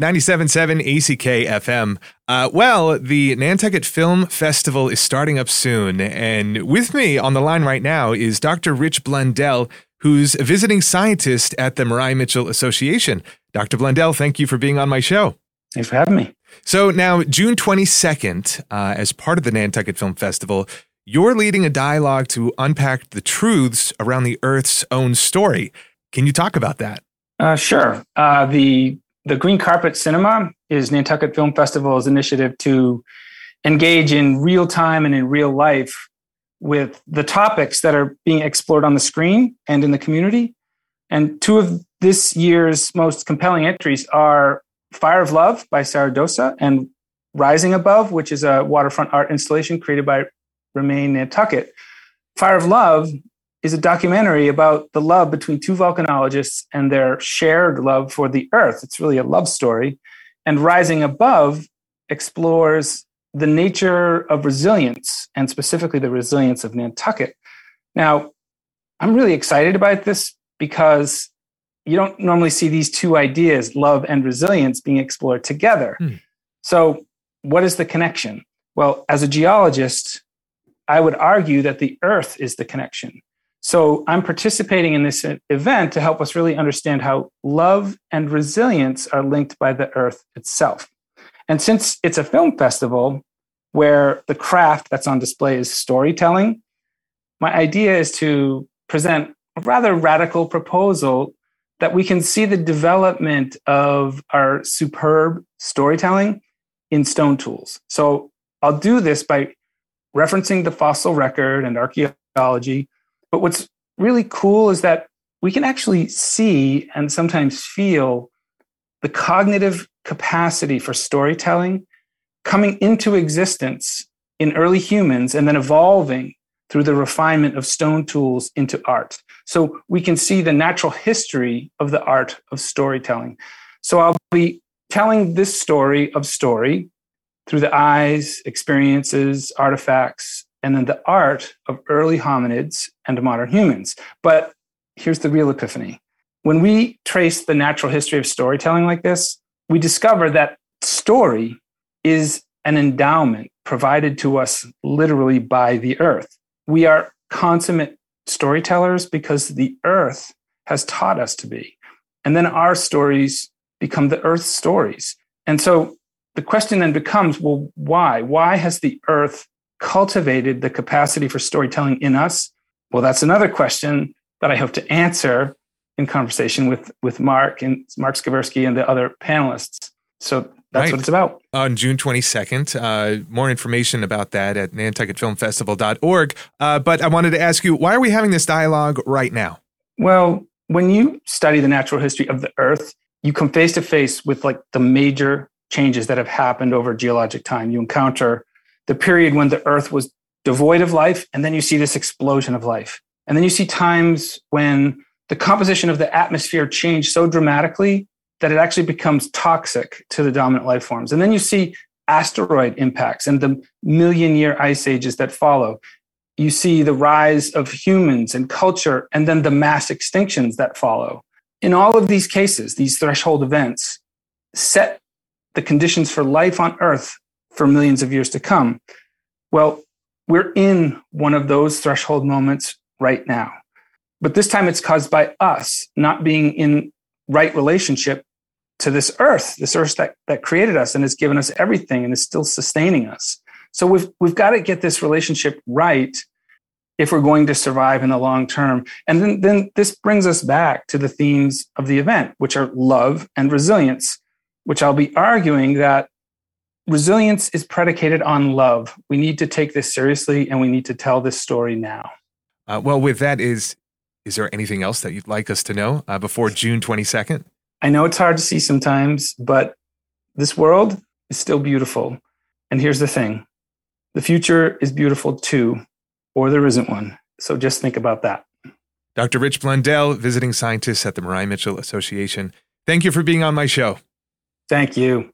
97.7 ACK FM. Uh, well, the Nantucket Film Festival is starting up soon. And with me on the line right now is Dr. Rich Blundell, who's a visiting scientist at the Maria Mitchell Association. Dr. Blundell, thank you for being on my show. Thanks for having me. So now, June 22nd, uh, as part of the Nantucket Film Festival, you're leading a dialogue to unpack the truths around the Earth's own story. Can you talk about that? Uh, sure. Uh, the the Green Carpet Cinema is Nantucket Film Festival's initiative to engage in real time and in real life with the topics that are being explored on the screen and in the community. And two of this year's most compelling entries are Fire of Love by Sarah Dosa and Rising Above, which is a waterfront art installation created by Remain Nantucket. Fire of Love is a documentary about the love between two volcanologists and their shared love for the earth. It's really a love story. And Rising Above explores the nature of resilience and specifically the resilience of Nantucket. Now, I'm really excited about this because you don't normally see these two ideas, love and resilience, being explored together. Hmm. So, what is the connection? Well, as a geologist, I would argue that the earth is the connection. So I'm participating in this event to help us really understand how love and resilience are linked by the earth itself. And since it's a film festival where the craft that's on display is storytelling, my idea is to present a rather radical proposal that we can see the development of our superb storytelling in stone tools. So I'll do this by referencing the fossil record and archaeology but what's really cool is that we can actually see and sometimes feel the cognitive capacity for storytelling coming into existence in early humans and then evolving through the refinement of stone tools into art. So we can see the natural history of the art of storytelling. So I'll be telling this story of story through the eyes, experiences, artifacts, and then the art of early hominids and modern humans. But here's the real epiphany. When we trace the natural history of storytelling like this, we discover that story is an endowment provided to us literally by the earth. We are consummate storytellers because the earth has taught us to be. And then our stories become the earth's stories. And so the question then becomes well, why? Why has the earth cultivated the capacity for storytelling in us? Well, that's another question that I hope to answer in conversation with with Mark and Mark Skversky and the other panelists. So that's right. what it's about. On June 22nd, uh, more information about that at nantucketfilmfestival.org. Uh, but I wanted to ask you, why are we having this dialogue right now? Well, when you study the natural history of the Earth, you come face to face with like the major changes that have happened over geologic time. You encounter the period when the earth was devoid of life, and then you see this explosion of life. And then you see times when the composition of the atmosphere changed so dramatically that it actually becomes toxic to the dominant life forms. And then you see asteroid impacts and the million year ice ages that follow. You see the rise of humans and culture, and then the mass extinctions that follow. In all of these cases, these threshold events set the conditions for life on Earth for millions of years to come. Well, we're in one of those threshold moments right now. But this time it's caused by us not being in right relationship to this earth, this earth that, that created us and has given us everything and is still sustaining us. So we've we've got to get this relationship right if we're going to survive in the long term. And then, then this brings us back to the themes of the event, which are love and resilience, which I'll be arguing that resilience is predicated on love. We need to take this seriously and we need to tell this story now. Uh, well, with that, is is there anything else that you'd like us to know uh, before June 22nd? I know it's hard to see sometimes, but this world is still beautiful. And here's the thing the future is beautiful too, or there isn't one. So just think about that. Dr. Rich Blundell, visiting scientist at the Maria Mitchell Association. Thank you for being on my show. Thank you.